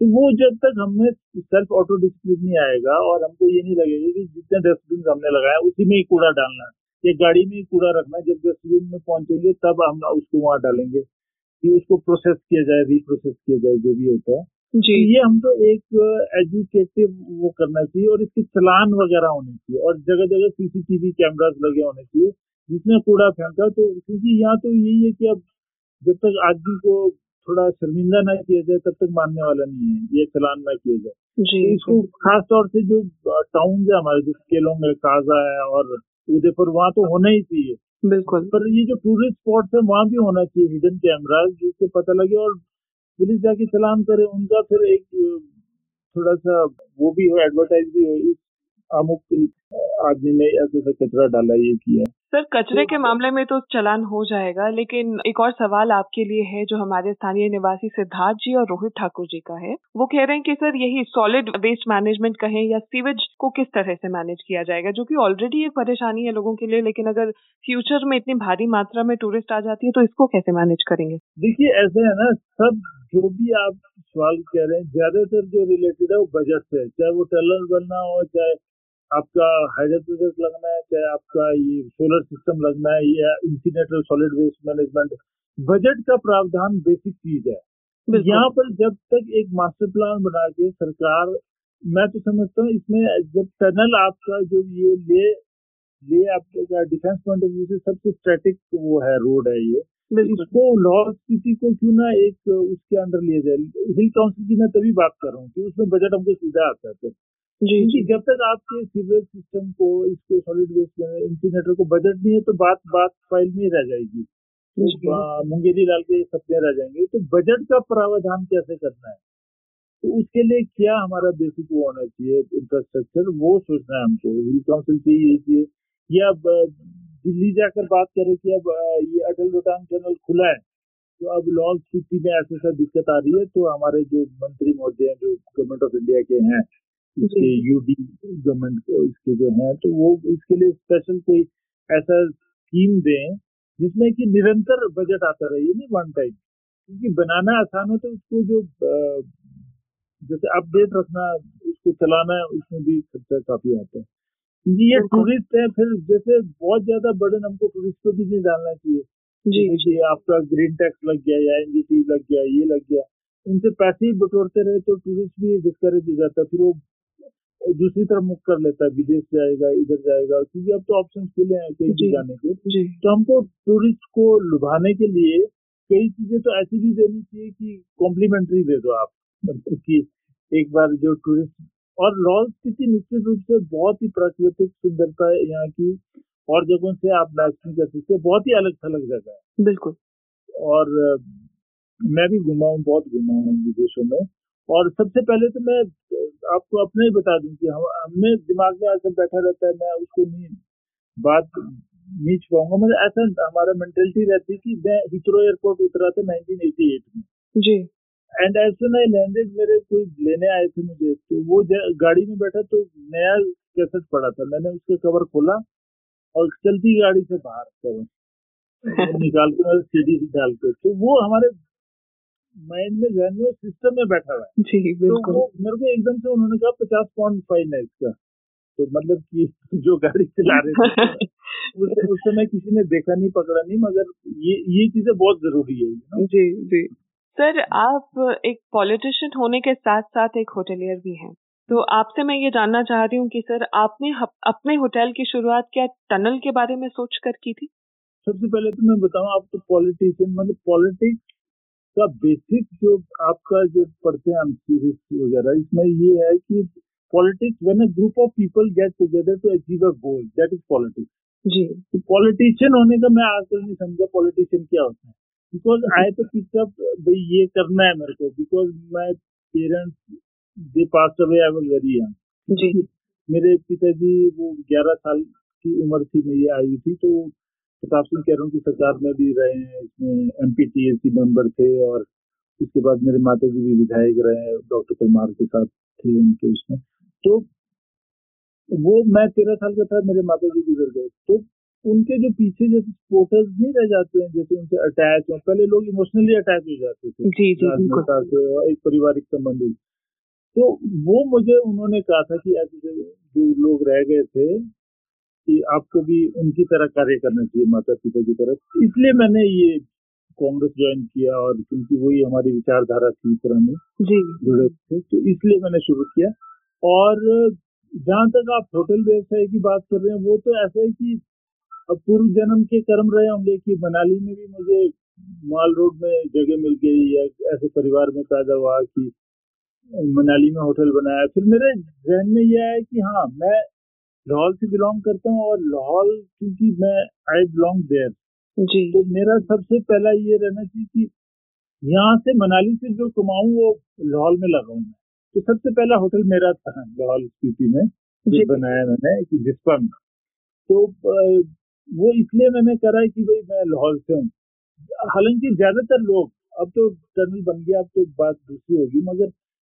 तो वो जब तक हमें सेल्फ ऑटो डिसिप्लिन नहीं आएगा और हमको ये नहीं लगेगा कि जितने डस्टबिन हमने लगाया उसी में ही कूड़ा डालना है। या गाड़ी में ही कूड़ा रखना है जब डस्टबिन में पहुँचेंगे तब हम उसको वहाँ डालेंगे कि उसको प्रोसेस किया जाए रिप्रोसेस किया जाए जो भी होता है। जी। तो ये हमको एक एजुकेटिव वो करना चाहिए और इसके चलान वगैरह होने चाहिए और जगह जगह सीसीटीवी कैमराज लगे होने चाहिए जिसने कूड़ा फेंका तो क्योंकि यहाँ तो यही है कि अब जब तक आदमी को थोड़ा शर्मिंदा ना किया जाए तब तक मानने वाला नहीं है। ये चलान ना किया जाए। जी तो इसको खास तौर से जो टाउन है हमारे जैसे केलोंग काजा है और उदयपुर वहाँ तो होना ही चाहिए। बिल्कुल। पर ये जो टूरिस्ट स्पॉट है वहाँ भी होना चाहिए हिडन कैमराज जिससे पता लगे और पुलिस जाके चलान करे। उनका फिर एक थोड़ा सा वो भी हो एडवर्टाइज भी हो इस अमुक आदमी ने ऐसा ऐसा कचरा डाला ये किया। सर कचरे तो- के मामले में तो चलान हो जाएगा लेकिन एक और सवाल आपके लिए है जो हमारे स्थानीय निवासी सिद्धार्थ जी और रोहित ठाकुर जी का है। वो कह रहे हैं कि सर यही सॉलिड वेस्ट मैनेजमेंट कहें या सीवेज को किस तरह से मैनेज किया जाएगा? जो कि ऑलरेडी एक परेशानी है लोगों के लिए लेकिन अगर फ्यूचर में इतनी भारी मात्रा में टूरिस्ट आ जाती है तो इसको कैसे मैनेज करेंगे? देखिए ऐसे है ना सब जो भी आप सवाल कह रहे हैं ज़्यादातर जो रिलेटेड है वो बजट से है। चाहे वो टनल बनना हो चाहे आपका हाइड्रो प्रोजेक्ट लगना है चाहे आपका ये सोलर सिस्टम लगना है या incinerator solid waste management budget का प्रावधान बेसिक चीज़ है। यहाँ पर जब तक एक मास्टर प्लान बना के सरकार मैं तो समझता हूँ इसमें जब टनल आपका जो ये ले ले आपका डिफेंस पॉइंट ऑफ़ व्यू से सबसे स्ट्रेटिक वो है रोड है ये। इसको लाहौल स्पीति को क्यों ना एक उसके अंडर लिया जाए? हिल काउंसिल की मैं तभी बात कर रहा हूँ कि उसमें बजट हमको सीधा आता है। जी। क्योंकि जब तक आपके सीवरेज सिस्टम को इसको सॉलिड वेस्ट इंसिनेटर को बजट नहीं है तो बात बात फ़ाइल में ही रह जाएगी। तो, मुंगेरी लाल के सपने रह जाएँगे। तो बजट का प्रावधान कैसे करना है? तो उसके लिए क्या हमारा बेसिक वो होना चाहिए इंफ्रास्ट्रक्चर वो सोचना है हमको। हिल काउंसिल चाहिए ये चाहिए या अब, दिल्ली जाकर बात करें कि अब ये अटल रोहतांग टनल खुला है तो अब लाहौल स्पीति में ऐसा ऐसा दिक्कत आ रही है तो हमारे जो मंत्री महोदय हैं जो गवर्नमेंट ऑफ़ इंडिया के हैं इसके यूडी गवर्नमेंट को इसके जो है तो वो इसके लिए स्पेशल कोई ऐसा स्कीम दें जिसमें कि निरंतर बजट आता रहे नहीं वन टाइम क्योंकि बनाना आसान हो तो उसको जो जैसे अपडेट रखना उसको चलाना उसमें भी खर्चा काफ़ी आता है। क्योंकि ये टूरिस्ट है फिर जैसे बहुत ज़्यादा बर्डन हमको टूरिस्ट को भी नहीं डालना चाहिए। जी। कि आपका ग्रीन टैक्स लग गया या एनजीटी लग गया ये लग गया उनसे पैसे ही बटोरते रहे तो टूरिस्ट भी डिस्करेज हो जाता है। फिर वो दूसरी तरफ़ मुख कर लेता है विदेश जाएगा इधर जाएगा क्योंकि अब तो ऑप्शन खुले हैं कहीं भी जाने के तो हमको टूरिस्ट को लुभाने के लिए कई चीज़ें तो ऐसी भी देनी चाहिए कि कॉम्प्लीमेंट्री दे दो आप। मतलब कि एक बार जो टूरिस्ट और लाहौल स्थिति निश्चित रूप से बहुत ही प्राकृतिक सुंदरता है यहाँ की और जगहों से आप मैच नहीं कर सकते बहुत ही अलग थलग जगह है। बिल्कुल। और मैं भी घुमा हूँ बहुत घुमा हूँ विदेशों में। और सबसे पहले तो मैं आपको अपना ही बता दूँ कि हम हमें दिमाग में ऐसा बैठा रहता है मैं उसको नहीं बात नहीं छुपाऊँगा। मतलब ऐसा हमारा मेंटेलिटी रहती कि मैं हिथ्रो एयरपोर्ट उतरा था 1988 में। जी। And as soon I landed मेरे कोई लेने आए थे मुझे तो वो गाड़ी में बैठा तो नया कैसेट पड़ा था। मैंने उसके कवर खोला और चलती गाड़ी से बाहर कवर निकाल के और सीडी डाल के। तो वो हमारे माइंड में जहन में सिस्टम में बैठा हुआ है। जी तो बिल्कुल। वो मेरे को एकदम से उन्होंने कहा पचास पाउंड फाइन है इसका तो मतलब कि जो गाड़ी चला रहे थे। उस, उस समय किसी ने देखा नहीं पकड़ा नहीं मगर ये ये चीज़ें बहुत ज़रूरी है जी जी। सर आप एक पॉलिटिशियन होने के साथ साथ एक होटलियर भी हैं। तो आपसे मैं ये जानना चाह रही हूँ कि सर आपने अपने होटल की शुरुआत क्या टनल के बारे में सोच कर की थी? सबसे पहले तो मैं बताऊँ आपको पॉलिटिशियन मतलब पॉलिटिक्स का बेसिक जो आपका जो पढ़ते हैं हम वगैरह इसमें ये है कि politics when a group of people get together to achieve a goal that is politics जी। तो पॉलिटिशियन होने का मैं आज तक नहीं समझा पॉलिटिशियन क्या होता है। बिकॉज़ आई तो पिकअप भाई ये करना है मेरे को because my parents they pass away I was very young मेरे पिताजी वो 11 साल की उम्र थी मेरी आई हुई थी तो प्रताप सिंह हूँ की सरकार में भी रहे हैं इसमें एमपीटीएसी मेंबर थे और उसके बाद मेरे माता जी भी विधायक रहे हैं डॉक्टर परमार के साथ थे उनके उसमें। तो वो मैं तेरह साल का था मेरे माता जी गुजर गए। तो उनके जो पीछे जैसे सपोर्टर्स नहीं रह जाते हैं जैसे उनसे अटैच हो पहले लोग इमोशनली अटैच हो जाते थे। जी जी और एक पारिवारिक संबंध। तो वो मुझे उन्होंने कहा था कि ऐसे जो लोग रह गए थे कि आपको भी उनकी तरह कार्य करना चाहिए माता पिता की तरफ़। इसलिए मैंने ये कांग्रेस ज्वाइन किया और क्योंकि वही हमारी विचारधारा थी पुरानी जुड़े थे तो इसलिए मैंने शुरू किया। और जहाँ तक आप होटल व्यवसाय की बात कर रहे हैं वो तो ऐसा है कि अब पूर्व जन्म के कर्म रहे होंगे कि मनाली में भी मुझे माल रोड में जगह मिल गई या ऐसे परिवार में पैदा हुआ कि मनाली में होटल बनाया। फिर मेरे जहन में यह है कि हाँ मैं लाहौल से बिलोंग करता हूँ और लाहौल क्योंकि मैं आई बिलोंग देयर जी। तो मेरा सबसे पहला ये रहना चाहिए कि यहाँ से मनाली से जो कमाऊं वो लाहौल में लगाऊँ मैं। तो सबसे पहला होटल मेरा था लाहौल स्पीति में जी। बनाया मैंने कि जिसपा में। तो वो इसलिए मैंने करा है कि भाई मैं लाहौल से हूँ। हालाँकि ज़्यादातर लोग अब तो टनल बन गया अब तो बात दूसरी होगी मगर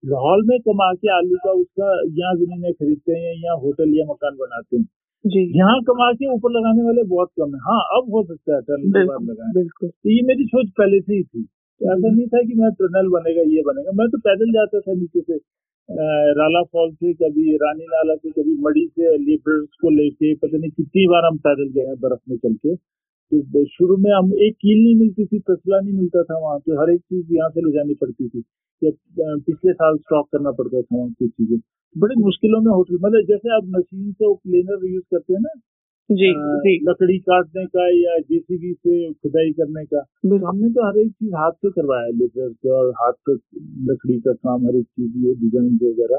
लाहौल में कमा के आलू का उसका यहाँ जमीनें खरीदते हैं यहाँ होटल या मकान बनाते हैं। जी। यहाँ कमा के ऊपर लगाने वाले बहुत कम है। हाँ अब हो सकता है टनल बिल्कुल लगाए। बिल्कुल। तो ये मेरी सोच पहले से ही थी। तो ऐसा नहीं था कि मैं टनल बनेगा ये बनेगा। मैं तो पैदल जाता था नीचे से। राला फॉल से कभी रानी नाला से कभी मड़ी से लिबर्स को लेके पता नहीं कितनी बार हम पैदल गए हैं बर्फ़ में चल के। तो शुरू में हम एक कील नहीं मिलती थी तसला नहीं मिलता था वहाँ तो हर एक चीज़ यहाँ से ले जानी पड़ती थी। या पिछले साल स्टॉक करना पड़ता था वहाँ कुछ चीज़ें। बड़ी मुश्किलों में होटल मतलब जैसे आप मशीन से वो प्लेनर यूज़ करते हैं ना जी अ, जी। लकड़ी काटने का या जेसीबी से खुदाई करने का हमने तो हर एक चीज़ हाथ से करवाया लेबर से और हाथ से लकड़ी का काम हर एक चीज़ ये डिज़ाइन वगैरह।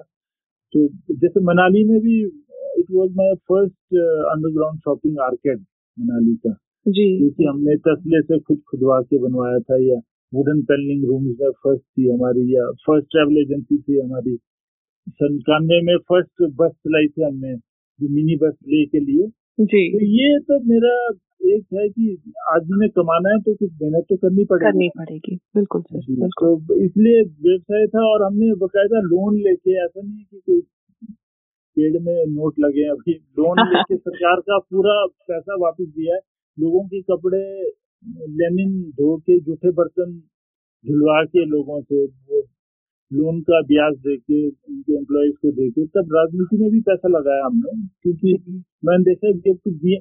तो जैसे मनाली में भी it was my first underground shopping arcade Manali का। जी। क्योंकि हमने तसले से खुद खुदवा के बनवाया था या वुडन पेनलिंग रूम्स में फ़र्स्ट थी हमारी या फ़र्स्ट ट्रैवल एजेंसी थी हमारी। संतानवे में फ़र्स्ट बस चलाई थी हमने जो मिनी बस ले के लिए। जी। तो ये तो मेरा एक है कि आज ने कमाना है तो कुछ मेहनत तो करनी पड़ेगी। करनी पड़ेगी। बिल्कुल सर बिल्कुल। तो इसलिए व्यवसाय था और हमने बकायदा लोन लेके ऐसा नहीं कि कोई पेड़ में नोट लगे अभी लोन लेके सरकार का पूरा पैसा वापस दिया है। लोगों के कपड़े लेनिन धो के जूठे बर्तन धुलवा के लोगों से लोन का ब्याज दे के उनके एम्प्लॉयज़ को दे के तब राजनीति में भी पैसा लगाया हमने क्योंकि मैंने देखा कि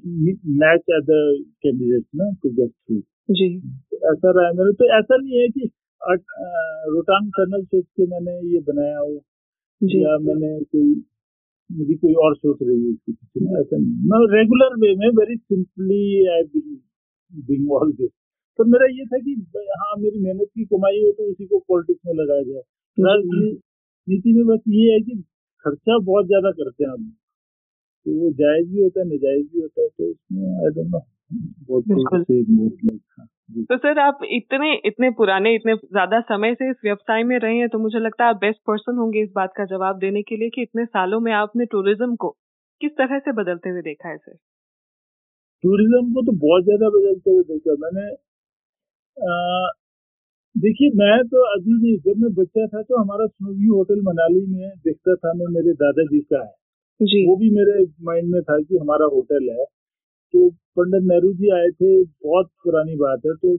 मैच अदर कैंडिडेट ना टू गेट थ्रू जी। ऐसा रहा है मेरे तो ऐसा नहीं है कि रोहतांग टनल सोच के मैंने ये बनाया हो या मैंने कोई मेरी कोई और सोच रही है इसके पीछे में, ऐसा नहीं मैं रेगुलर वे में very simply I being all this तो मेरा ये था कि हाँ मेरी मेहनत की कमाई हो तो उसी को पॉलिटिक्स में लगाया जाए। राजनीति में बस ये है कि खर्चा बहुत ज़्यादा करते हैं हम। तो वो जायज़ भी होता है नजायज भी होता है तो उसमें आई डोंट नो लाइक जी। तो सर आप इतने इतने पुराने इतने ज़्यादा समय से इस व्यवसाय में रहे हैं तो मुझे लगता है आप बेस्ट पर्सन होंगे इस बात का जवाब देने के लिए कि इतने सालों में आपने टूरिज़्म को किस तरह से बदलते हुए देखा है सर? टूरिज़्म को तो बहुत ज़्यादा बदलते हुए देखा मैंने देखिए मैं तो अभी भी जब मैं बच्चा था तो हमारा स्नोव्यू होटल मनाली में देखता था मैं मेरे दादाजी का है। जी। वो भी मेरे माइंड में था कि हमारा होटल है। तो पंडित नेहरू जी आए थे बहुत पुरानी बात है तो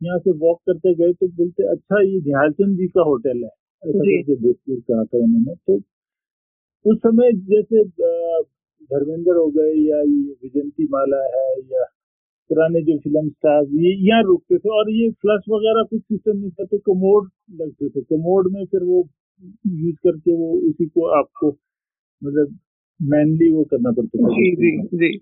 यहाँ से वॉक करते गए तो बोलते अच्छा ये ध्यानचंद जी का होटल है। कहा था उन्होंने। तो उस समय जैसे धर्मेंद्र हो गए या ये विजंती माला है या पुराने जो फ़िल्म स्टार्स ये यहाँ रुकते थे और ये फ्लश वगैरह कुछ सिस्टम नहीं था तो कमोड लगते थे। कमोड में फिर वो यूज़ करके वो उसी को आपको मतलब मैनली वो करना पड़ता था। जी जी जी।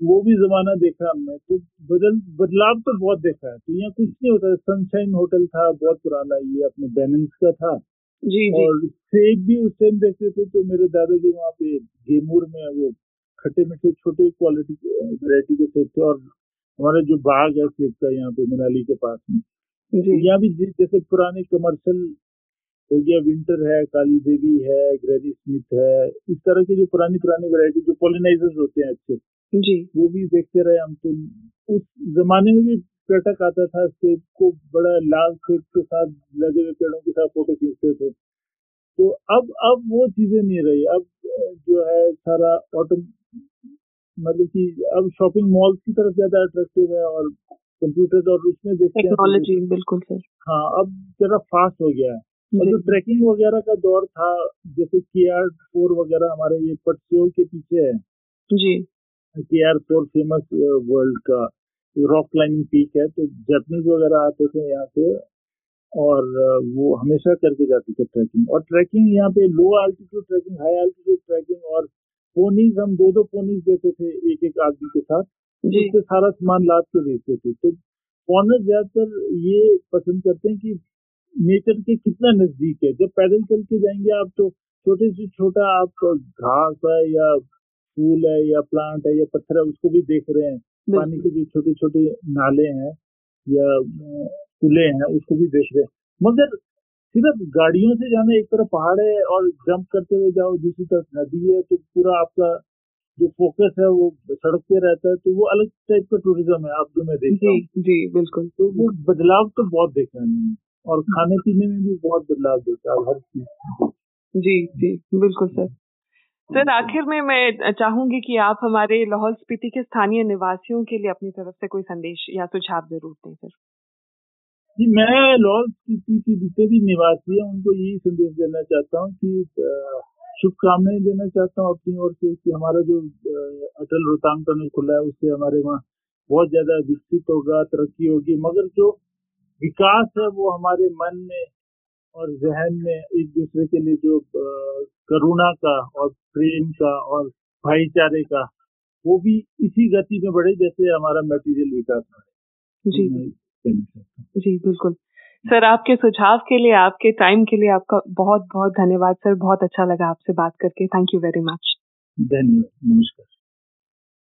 वो भी जमाना देखा हमने तो बदल बदलाव तो बहुत देखा है। तो यहाँ कुछ नहीं होता सनशाइन होटल था बहुत पुराना ये अपने बैलेंस का था। जी जी। और सेब भी उस टाइम देखते थे तो मेरे दादाजी वहाँ पे गेमूर में वो खट्टे मीठे छोटे क्वालिटी वैरायटी के सेब थे और हमारा जो बाग है सेब का यहाँ पे मनाली के पास में। यहाँ भी जैसे पुराने कमर्शियल हो गया विंटर है काली देवी है ग्रेनी स्मिथ है इस तरह के जो पुरानी पुरानी वैरायटी जो पोलिनाइजर्स होते हैं अच्छे जी। वो भी देखते रहे हम तो। उस जमाने में भी पर्यटक आता था सेब को बड़ा लाल सेब के साथ लगे हुए पेड़ों के साथ फ़ोटो खींचते थे। तो अब अब वो चीज़ें नहीं रही। अब जो है सारा ऑटो मतलब कि अब शॉपिंग मॉल्स की तरफ़ ज़्यादा अट्रैक्टिव है और कंप्यूटर और उसमें देखते हैं टेक्नोलॉजी बिल्कुल सर। हाँ अब जरा फास्ट हो गया है। और जो ट्रैकिंग वगैरह का दौर था जैसे के आर फोर वगैरह हमारे ये पटसियों के पीछे है। जी। K R four famous world का रॉक क्लाइंबिंग पीक है तो जैपनीज वगैरह आते थे यहाँ से और वो हमेशा करके जाते थे ट्रैकिंग और ट्रैकिंग यहाँ पे low altitude trekking high altitude trekking और पोनीज हम दो दो पोनीज देते थे एक एक आदमी के साथ उससे सारा सामान लाद के बेचते थे। तो फॉरनर ज़्यादातर ये पसंद करते हैं कि नेचर के कितना नज़दीक है। जब पैदल चल के जाएँगे आप तो छोटे से छोटा आप घास है या फूल है या प्लांट है या पत्थर है उसको भी देख रहे हैं। पानी के जो छोटे छोटे नाले हैं या कुले हैं उसको भी देख रहे हैं। मगर सिर्फ़ गाड़ियों से जाना एक तरफ़ पहाड़ है और जंप करते हुए जाओ दूसरी तरफ़ नदी है तो पूरा आपका जो फोकस है वो सड़क पे रहता है तो वो अलग टाइप का टूरिज़्म है आप जो मैं देख जी जी बिल्कुल। तो वो बदलाव तो बहुत देखा है मैंने और खाने पीने में भी बहुत बदलाव देखा है हर चीज़ जी जी बिल्कुल सर। सर, आखिर में मैं चाहूँगी कि आप हमारे लाहौल स्पीति के स्थानीय निवासियों के लिए अपनी तरफ़ से कोई संदेश या सुझाव ज़रूर दें, सर। जी, मैं लाहौल स्पीति के जितने भी निवासी हैं, उनको यही संदेश देना चाहता हूँ कि शुभकामनाएँ देना चाहता हूँ अपनी ओर से कि हमारा जो अटल रोहतांग टनल खुला है, उससे हमारे वहाँ बहुत ज़्यादा विकसित होगा, तरक्की होगी, मगर जो विकास है, वो हमारे मन में और जहन में एक दूसरे के लिए जो करुणा का और प्रेम का और भाईचारे का वो भी इसी गति में बढ़े जैसे हमारा मटेरियल विकास जी। जी बिल्कुल। सर आपके सुझाव के लिए आपके टाइम के लिए आपका बहुत बहुत धन्यवाद सर। बहुत अच्छा लगा आपसे बात करके। थैंक यू वेरी मच धन्यवाद। नमस्कार।